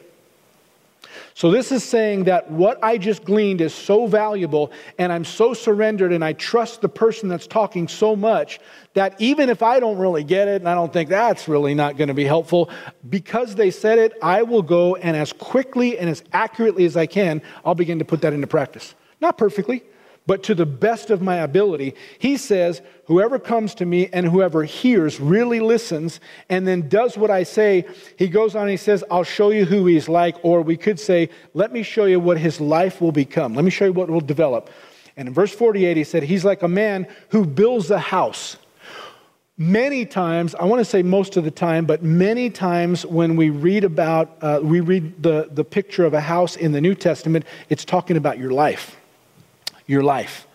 So, this is saying that what I just gleaned is so valuable, and I'm so surrendered, and I trust the person that's talking so much that even if I don't really get it, and I don't think that's really not going to be helpful, because they said it, I will go and as quickly and as accurately as I can, I'll begin to put that into practice. Not perfectly, but to the best of my ability. He says, Whoever comes to me and whoever hears, really listens, and then does what I say, he goes on and he says, I'll show you who he's like. Or we could say, Let me show you what his life will become. Let me show you what will develop. And in verse 48, he said, He's like a man who builds a house. Many times, I want to say most of the time, but many times when we read about, uh, we read the, the picture of a house in the New Testament, it's talking about your life your life.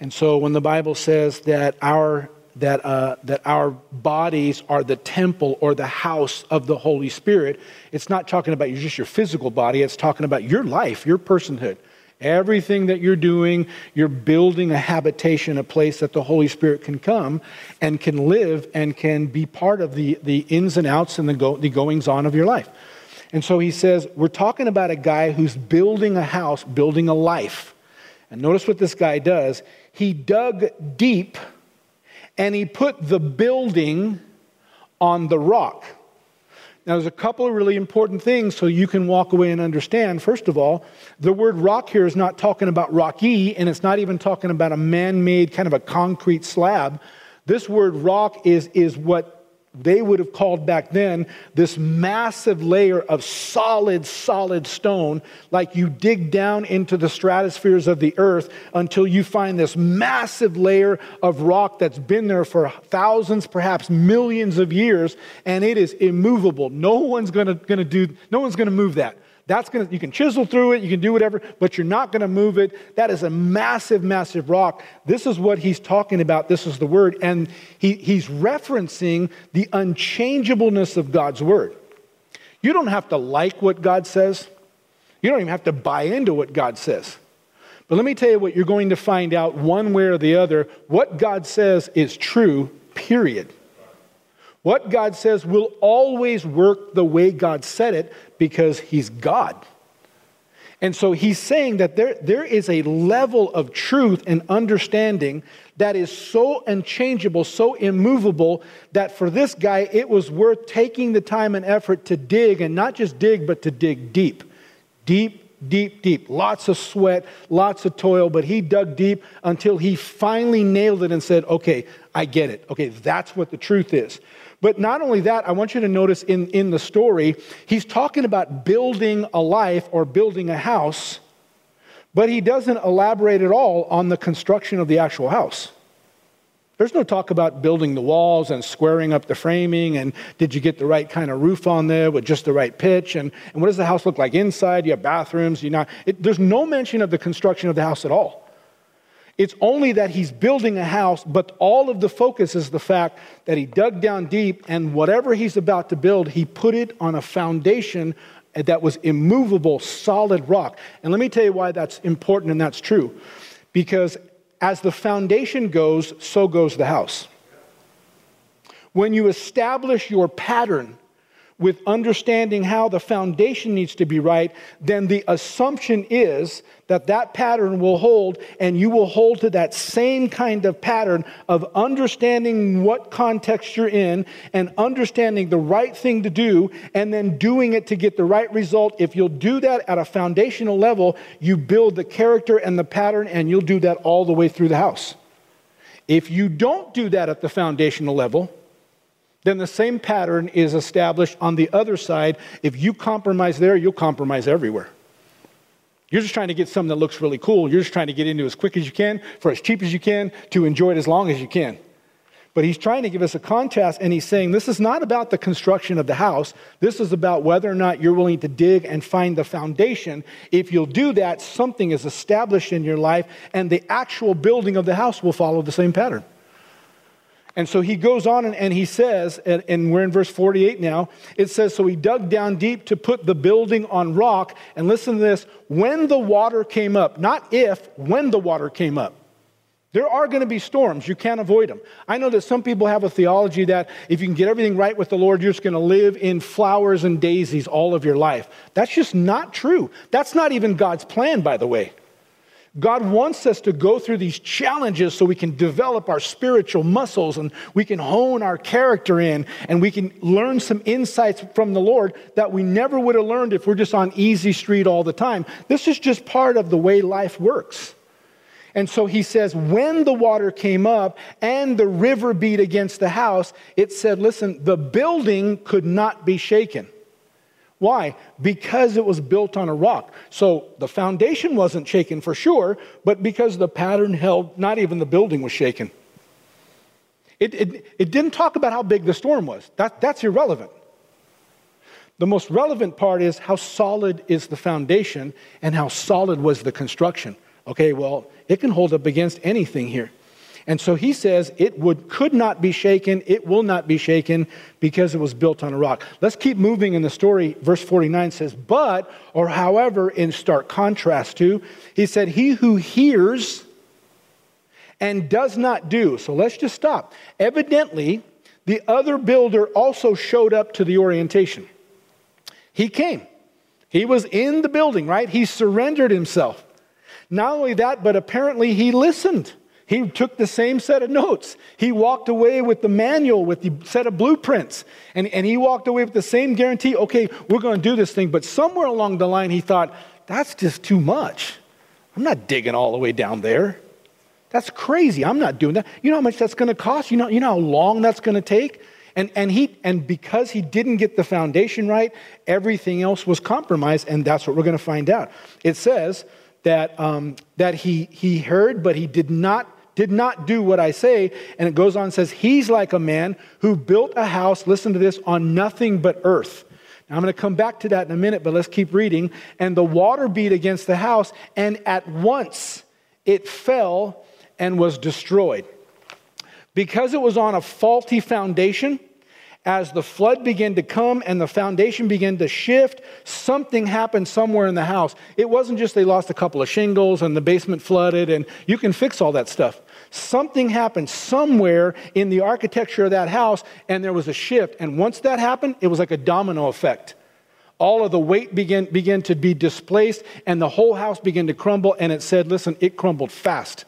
And so when the Bible says that our that, uh, that our bodies are the temple or the house of the Holy Spirit, it's not talking about just your physical body, it's talking about your life, your personhood. Everything that you're doing, you're building a habitation, a place that the Holy Spirit can come and can live and can be part of the, the ins and outs and the, go, the goings on of your life. And so he says, we're talking about a guy who's building a house, building a life. And notice what this guy does. He dug deep and he put the building on the rock. Now, there's a couple of really important things so you can walk away and understand. First of all, the word rock here is not talking about rocky, and it's not even talking about a man made kind of a concrete slab. This word rock is, is what they would have called back then this massive layer of solid, solid stone, like you dig down into the stratospheres of the earth until you find this massive layer of rock that's been there for thousands, perhaps millions of years, and it is immovable. No one's gonna, gonna do, no one's gonna move that. That's going to, you can chisel through it, you can do whatever, but you're not going to move it. That is a massive, massive rock. This is what he's talking about. This is the word. And he, he's referencing the unchangeableness of God's word. You don't have to like what God says, you don't even have to buy into what God says. But let me tell you what you're going to find out one way or the other. What God says is true, period. What God says will always work the way God said it because He's God. And so he's saying that there, there is a level of truth and understanding that is so unchangeable, so immovable, that for this guy, it was worth taking the time and effort to dig, and not just dig, but to dig deep. Deep, deep, deep. Lots of sweat, lots of toil, but he dug deep until he finally nailed it and said, Okay, I get it. Okay, that's what the truth is. But not only that, I want you to notice in, in the story, he's talking about building a life or building a house, but he doesn't elaborate at all on the construction of the actual house. There's no talk about building the walls and squaring up the framing and did you get the right kind of roof on there with just the right pitch and, and what does the house look like inside? You have bathrooms, you not. There's no mention of the construction of the house at all. It's only that he's building a house, but all of the focus is the fact that he dug down deep and whatever he's about to build, he put it on a foundation that was immovable, solid rock. And let me tell you why that's important and that's true. Because as the foundation goes, so goes the house. When you establish your pattern, with understanding how the foundation needs to be right, then the assumption is that that pattern will hold and you will hold to that same kind of pattern of understanding what context you're in and understanding the right thing to do and then doing it to get the right result. If you'll do that at a foundational level, you build the character and the pattern and you'll do that all the way through the house. If you don't do that at the foundational level, then the same pattern is established on the other side. If you compromise there, you'll compromise everywhere. You're just trying to get something that looks really cool. You're just trying to get into as quick as you can, for as cheap as you can, to enjoy it as long as you can. But he's trying to give us a contrast, and he's saying this is not about the construction of the house. This is about whether or not you're willing to dig and find the foundation. If you'll do that, something is established in your life, and the actual building of the house will follow the same pattern. And so he goes on and, and he says, and, and, we're in verse 48 now, it says, So he dug down deep to put the building on rock. And listen to this when the water came up, not if, when the water came up. There are going to be storms. You can't avoid them. I know that some people have a theology that if you can get everything right with the Lord, you're just going to live in flowers and daisies all of your life. That's just not true. That's not even God's plan, by the way. God wants us to go through these challenges so we can develop our spiritual muscles and we can hone our character in and we can learn some insights from the Lord that we never would have learned if we're just on easy street all the time. This is just part of the way life works. And so he says, when the water came up and the river beat against the house, it said, listen, the building could not be shaken. Why? Because it was built on a rock. So the foundation wasn't shaken for sure, but because the pattern held, not even the building was shaken. It, it, it didn't talk about how big the storm was. That, that's irrelevant. The most relevant part is how solid is the foundation and how solid was the construction. Okay, well, it can hold up against anything here. And so he says it would, could not be shaken, it will not be shaken because it was built on a rock. Let's keep moving in the story. Verse 49 says, But, or however, in stark contrast to, he said, He who hears and does not do. So let's just stop. Evidently, the other builder also showed up to the orientation. He came. He was in the building, right? He surrendered himself. Not only that, but apparently he listened. He took the same set of notes. He walked away with the manual, with the set of blueprints, and, and he walked away with the same guarantee okay, we're going to do this thing. But somewhere along the line, he thought, that's just too much. I'm not digging all the way down there. That's crazy. I'm not doing that. You know how much that's going to cost? You know, you know how long that's going to take? And, and, he, and because he didn't get the foundation right, everything else was compromised, and that's what we're going to find out. It says that, um, that he, he heard, but he did not did not do what I say. And it goes on and says, He's like a man who built a house, listen to this, on nothing but earth. Now, I'm going to come back to that in a minute, but let's keep reading. And the water beat against the house, and at once it fell and was destroyed. Because it was on a faulty foundation, as the flood began to come and the foundation began to shift, something happened somewhere in the house. It wasn't just they lost a couple of shingles and the basement flooded, and you can fix all that stuff. Something happened somewhere in the architecture of that house, and there was a shift. And once that happened, it was like a domino effect. All of the weight began, began to be displaced, and the whole house began to crumble. And it said, listen, it crumbled fast.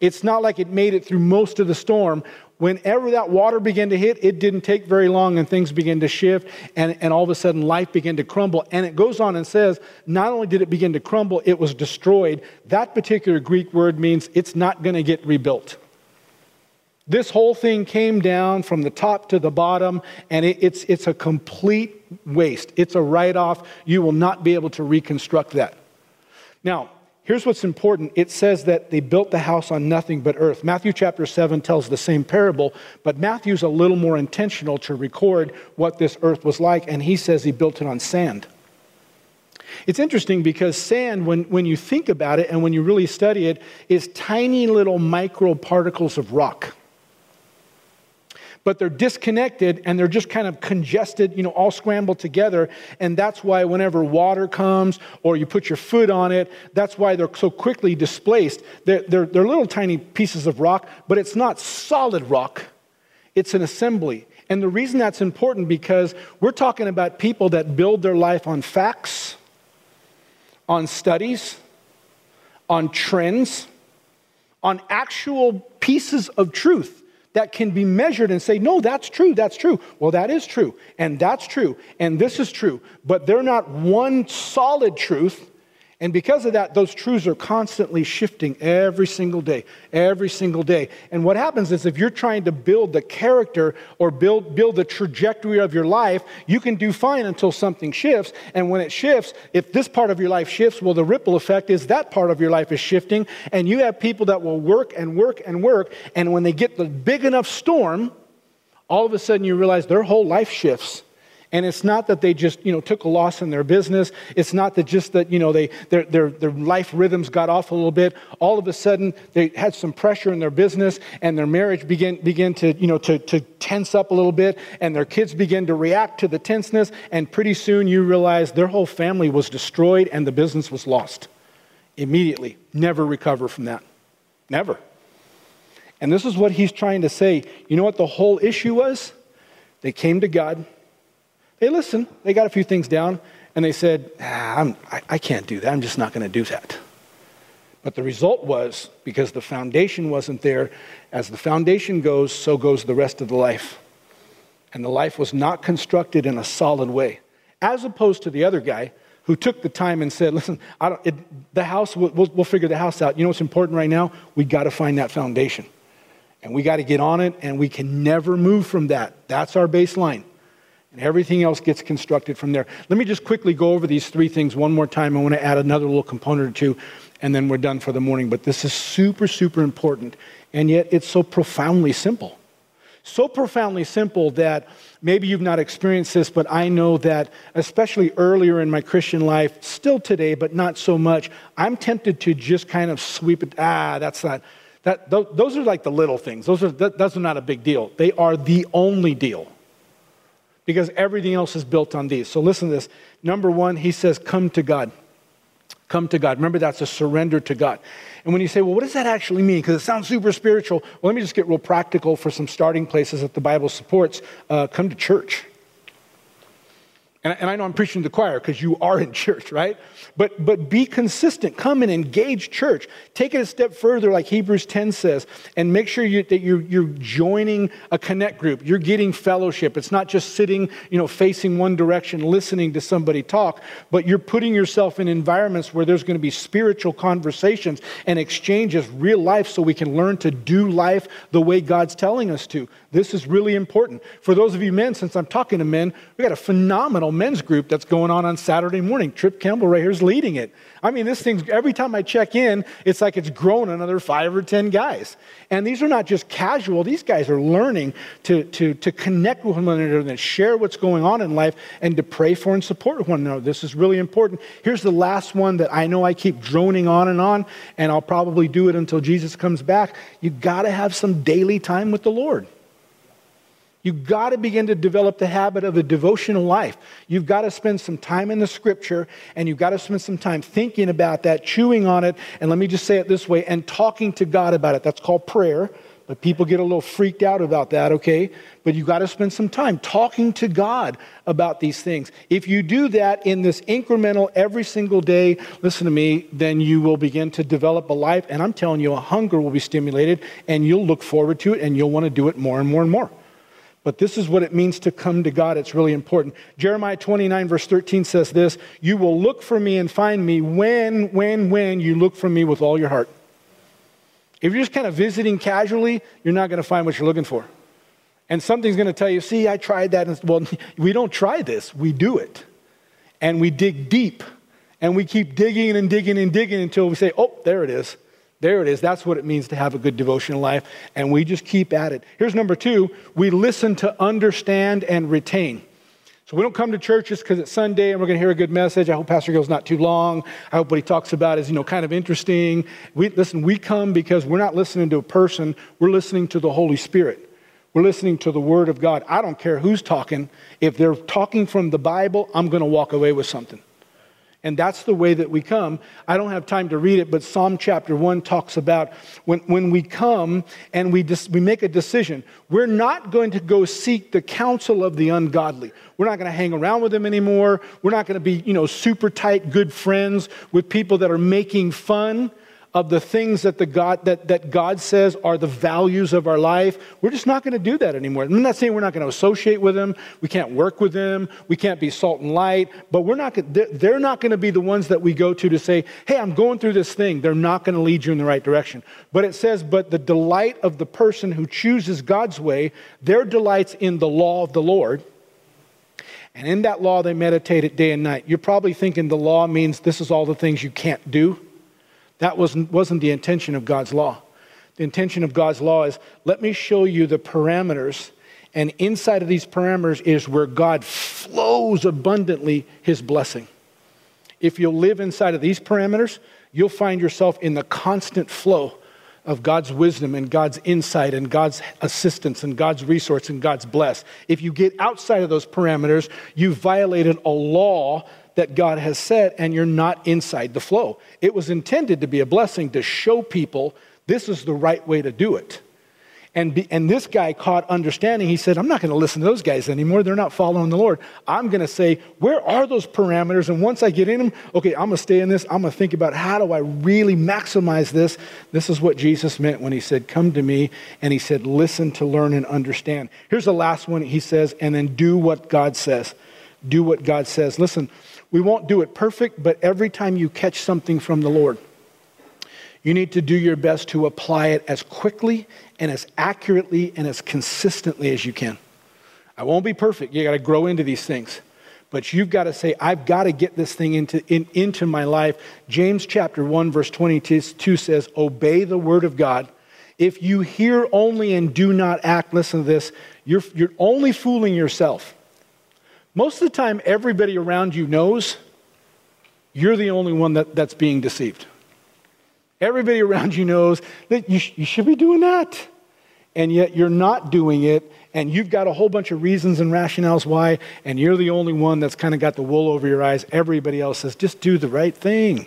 It's not like it made it through most of the storm. Whenever that water began to hit, it didn't take very long and things began to shift, and, and all of a sudden life began to crumble. And it goes on and says, not only did it begin to crumble, it was destroyed. That particular Greek word means it's not going to get rebuilt. This whole thing came down from the top to the bottom, and it, it's, it's a complete waste. It's a write off. You will not be able to reconstruct that. Now, Here's what's important it says that they built the house on nothing but earth. Matthew chapter 7 tells the same parable, but Matthew's a little more intentional to record what this earth was like, and he says he built it on sand. It's interesting because sand, when, when you think about it and when you really study it, is tiny little micro particles of rock but they're disconnected and they're just kind of congested, you know, all scrambled together. And that's why whenever water comes or you put your foot on it, that's why they're so quickly displaced. They're, they're, they're little tiny pieces of rock, but it's not solid rock, it's an assembly. And the reason that's important because we're talking about people that build their life on facts, on studies, on trends, on actual pieces of truth that can be measured and say, no, that's true, that's true. Well, that is true, and that's true, and this is true. But they're not one solid truth and because of that, those truths are constantly shifting every single day, every single day. And what happens is if you're trying to build the character or build, build the trajectory of your life, you can do fine until something shifts. And when it shifts, if this part of your life shifts, well, the ripple effect is that part of your life is shifting. And you have people that will work and work and work. And when they get the big enough storm, all of a sudden you realize their whole life shifts and it's not that they just, you know, took a loss in their business. It's not that just that, you know, they, their, their, their life rhythms got off a little bit. All of a sudden, they had some pressure in their business and their marriage began, began to, you know, to, to tense up a little bit and their kids began to react to the tenseness. And pretty soon you realize their whole family was destroyed and the business was lost immediately. Never recover from that. Never. And this is what he's trying to say. You know what the whole issue was? They came to God they listened, they got a few things down, and they said, ah, I, I can't do that. I'm just not going to do that. But the result was because the foundation wasn't there, as the foundation goes, so goes the rest of the life. And the life was not constructed in a solid way, as opposed to the other guy who took the time and said, Listen, it, the house, we'll, we'll, figure the house out. You know what's important right now? We got to find that foundation. And we got to get on it, and we can never move from that. That's our baseline. And everything else gets constructed from there. Let me just quickly go over these three things one more time. I want to add another little component or two, and then we're done for the morning. But this is super, super important. And yet it's so profoundly simple. So profoundly simple that maybe you've not experienced this, but I know that, especially earlier in my Christian life, still today, but not so much, I'm tempted to just kind of sweep it. Ah, that's not. That, those are like the little things. Those are, those are not a big deal. They are the only deal because everything else is built on these. So listen to this. Number one, he says, Come to God. Come to God. Remember, that's a surrender to God. And when you say, well, what does that actually mean? Because it sounds super spiritual. Well, let me just get real practical for some starting places that the Bible supports. Uh, come to church. And, and I know I'm preaching to the choir because you are in church, right? But, but be consistent. Come and engage church. Take it a step further, like Hebrews 10 says, and make sure you, that you're, you're joining a connect group. You're getting fellowship. It's not just sitting, you know, facing one direction, listening to somebody talk, but you're putting yourself in environments where there's going to be spiritual conversations and exchanges, real life, so we can learn to do life the way God's telling us to. This is really important. For those of you men, since I'm talking to men, we got a phenomenal men's group that's going on on Saturday morning. Trip Campbell right here is leading it. I mean, this thing's, every time I check in, it's like it's grown another five or 10 guys. And these are not just casual, these guys are learning to, to, to connect with one another and share what's going on in life and to pray for and support one another. This is really important. Here's the last one that I know I keep droning on and on, and I'll probably do it until Jesus comes back. You got to have some daily time with the Lord. You've got to begin to develop the habit of a devotional life. You've got to spend some time in the scripture and you've got to spend some time thinking about that, chewing on it, and let me just say it this way, and talking to God about it. That's called prayer. But people get a little freaked out about that, okay? But you've got to spend some time talking to God about these things. If you do that in this incremental every single day, listen to me, then you will begin to develop a life. And I'm telling you, a hunger will be stimulated and you'll look forward to it and you'll want to do it more and more and more. But this is what it means to come to God. It's really important. Jeremiah 29, verse 13 says this You will look for me and find me when, when, when you look for me with all your heart. If you're just kind of visiting casually, you're not going to find what you're looking for. And something's going to tell you, see, I tried that. Well, we don't try this, we do it. And we dig deep. And we keep digging and digging and digging until we say, oh, there it is. There it is. That's what it means to have a good devotional life. And we just keep at it. Here's number two we listen to understand and retain. So we don't come to churches because it's Sunday and we're going to hear a good message. I hope Pastor Gill's not too long. I hope what he talks about is, you know, kind of interesting. We, listen, we come because we're not listening to a person, we're listening to the Holy Spirit. We're listening to the Word of God. I don't care who's talking. If they're talking from the Bible, I'm going to walk away with something. And that's the way that we come. I don't have time to read it, but Psalm chapter 1 talks about when, when we come and we, dis, we make a decision, we're not going to go seek the counsel of the ungodly. We're not going to hang around with them anymore. We're not going to be, you know, super tight, good friends with people that are making fun of the things that, the God, that, that God says are the values of our life. We're just not going to do that anymore. I'm not saying we're not going to associate with them. We can't work with them. We can't be salt and light. But we're not, they're not going to be the ones that we go to to say, hey, I'm going through this thing. They're not going to lead you in the right direction. But it says, but the delight of the person who chooses God's way, their delight's in the law of the Lord. And in that law, they meditate it day and night. You're probably thinking the law means this is all the things you can't do. That wasn't, wasn't the intention of God's law. The intention of God's law is let me show you the parameters, and inside of these parameters is where God flows abundantly his blessing. If you'll live inside of these parameters, you'll find yourself in the constant flow of God's wisdom and God's insight and God's assistance and God's resource and God's bless. If you get outside of those parameters, you've violated a law that God has set and you're not inside the flow. It was intended to be a blessing to show people this is the right way to do it. And, be, and this guy caught understanding. He said, I'm not going to listen to those guys anymore. They're not following the Lord. I'm going to say, where are those parameters? And once I get in them, okay, I'm going to stay in this. I'm going to think about how do I really maximize this. This is what Jesus meant when he said, Come to me. And he said, Listen to learn and understand. Here's the last one he says, and then do what God says. Do what God says. Listen, we won't do it perfect, but every time you catch something from the Lord, you need to do your best to apply it as quickly and as accurately and as consistently as you can. I won't be perfect. You got to grow into these things. But you've got to say, I've got to get this thing into, in, into my life. James chapter 1, verse 22 says, Obey the word of God. If you hear only and do not act, listen to this, you're, you're only fooling yourself. Most of the time, everybody around you knows you're the only one that, that's being deceived. Everybody around you knows that you, sh- you should be doing that. And yet you're not doing it, and you've got a whole bunch of reasons and rationales why, and you're the only one that's kind of got the wool over your eyes. Everybody else says, just do the right thing.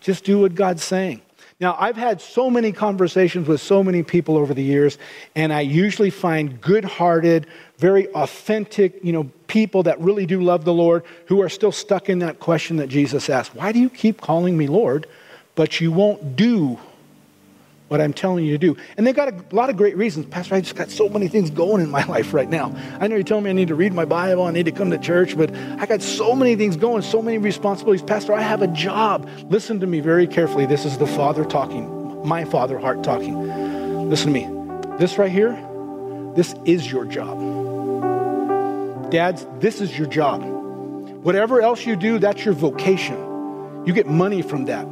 Just do what God's saying. Now, I've had so many conversations with so many people over the years, and I usually find good hearted, very authentic, you know, people that really do love the Lord who are still stuck in that question that Jesus asked Why do you keep calling me Lord, but you won't do what I'm telling you to do. And they've got a lot of great reasons. Pastor, I just got so many things going in my life right now. I know you're telling me I need to read my Bible, I need to come to church, but I got so many things going, so many responsibilities. Pastor, I have a job. Listen to me very carefully. This is the Father talking, my Father heart talking. Listen to me. This right here, this is your job. Dads, this is your job. Whatever else you do, that's your vocation. You get money from that.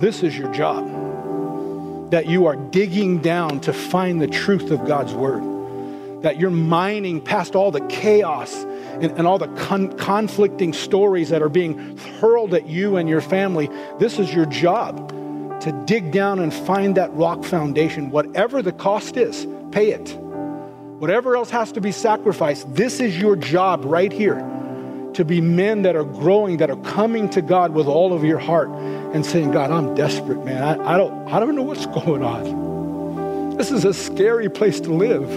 This is your job that you are digging down to find the truth of God's word, that you're mining past all the chaos and, and all the con- conflicting stories that are being hurled at you and your family. This is your job to dig down and find that rock foundation. Whatever the cost is, pay it. Whatever else has to be sacrificed, this is your job right here to be men that are growing, that are coming to God with all of your heart and saying, God, I'm desperate, man. I, I, don't, I don't know what's going on. This is a scary place to live.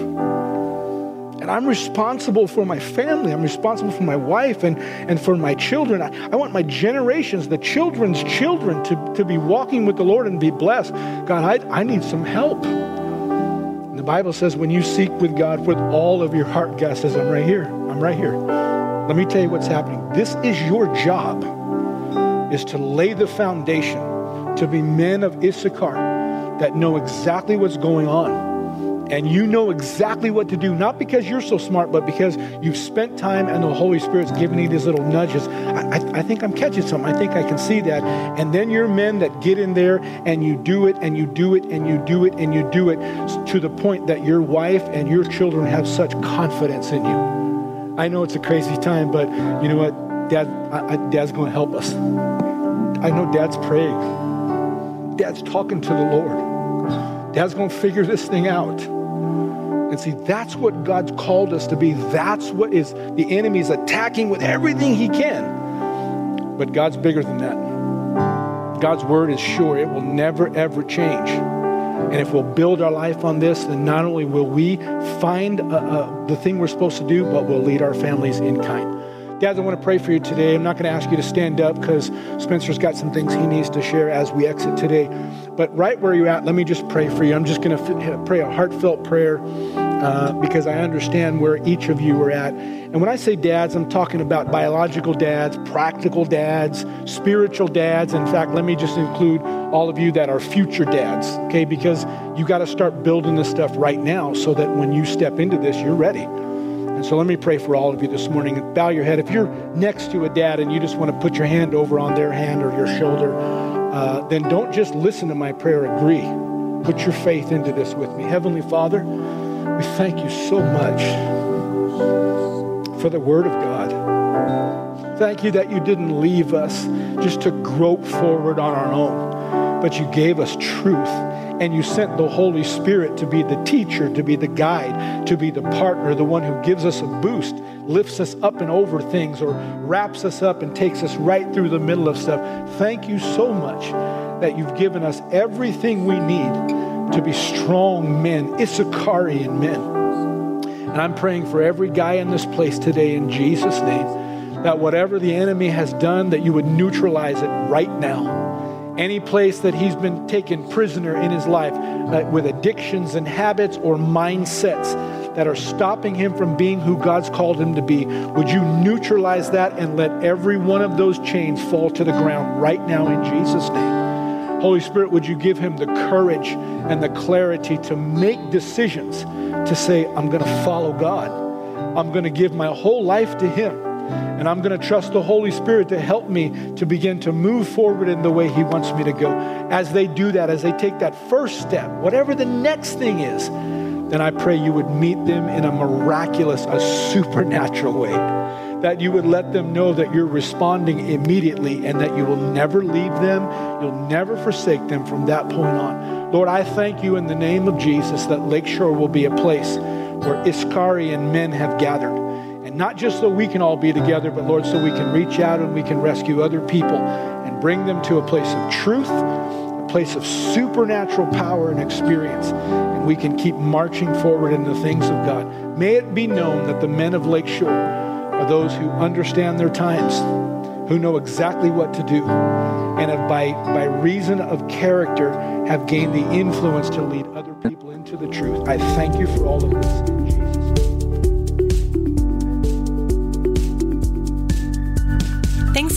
And I'm responsible for my family. I'm responsible for my wife and, and for my children. I, I want my generations, the children's children, to, to be walking with the Lord and be blessed. God, I, I need some help. The Bible says when you seek with God with all of your heart, God says, I'm right here. I'm right here. Let me tell you what's happening. This is your job, is to lay the foundation, to be men of Issachar that know exactly what's going on. And you know exactly what to do, not because you're so smart, but because you've spent time and the Holy Spirit's given you these little nudges. I, I, I think I'm catching something. I think I can see that. And then you're men that get in there and you do it and you do it and you do it and you do it to the point that your wife and your children have such confidence in you. I know it's a crazy time, but you know what? Dad, I, Dad's going to help us. I know Dad's praying. Dad's talking to the Lord. Dad's going to figure this thing out. And see, that's what God's called us to be. That's what is the enemy's attacking with everything he can. But God's bigger than that. God's word is sure. It will never, ever change. And if we'll build our life on this, then not only will we find uh, uh, the thing we're supposed to do, but we'll lead our families in kind. Dads, I want to pray for you today. I'm not going to ask you to stand up because Spencer's got some things he needs to share as we exit today. But right where you're at, let me just pray for you. I'm just going to pray a heartfelt prayer uh, because I understand where each of you are at. And when I say dads, I'm talking about biological dads, practical dads, spiritual dads. In fact, let me just include all of you that are future dads, okay? Because you got to start building this stuff right now so that when you step into this, you're ready. And so let me pray for all of you this morning bow your head. If you're next to a dad and you just want to put your hand over on their hand or your shoulder, uh, then don't just listen to my prayer, agree. Put your faith into this with me. Heavenly Father, we thank you so much for the Word of God. Thank you that you didn't leave us just to grope forward on our own, but you gave us truth and you sent the Holy Spirit to be the teacher, to be the guide, to be the partner, the one who gives us a boost, lifts us up and over things, or wraps us up and takes us right through the middle of stuff. Thank you so much that you've given us everything we need to be strong men, Issacharian men. And I'm praying for every guy in this place today in Jesus' name that whatever the enemy has done, that you would neutralize it right now. Any place that he's been taken prisoner in his life uh, with addictions and habits or mindsets that are stopping him from being who God's called him to be, would you neutralize that and let every one of those chains fall to the ground right now in Jesus' name? Holy Spirit, would you give him the courage and the clarity to make decisions to say, I'm going to follow God. I'm going to give my whole life to him. And I'm going to trust the Holy Spirit to help me to begin to move forward in the way He wants me to go. As they do that, as they take that first step, whatever the next thing is, then I pray you would meet them in a miraculous, a supernatural way that you would let them know that you're responding immediately and that you will never leave them, you'll never forsake them from that point on. Lord, I thank you in the name of Jesus that Lakeshore will be a place where Issacharian men have gathered. Not just so we can all be together, but Lord, so we can reach out and we can rescue other people and bring them to a place of truth, a place of supernatural power and experience, and we can keep marching forward in the things of God. May it be known that the men of Lakeshore are those who understand their times, who know exactly what to do, and have by, by reason of character have gained the influence to lead other people into the truth. I thank you for all of this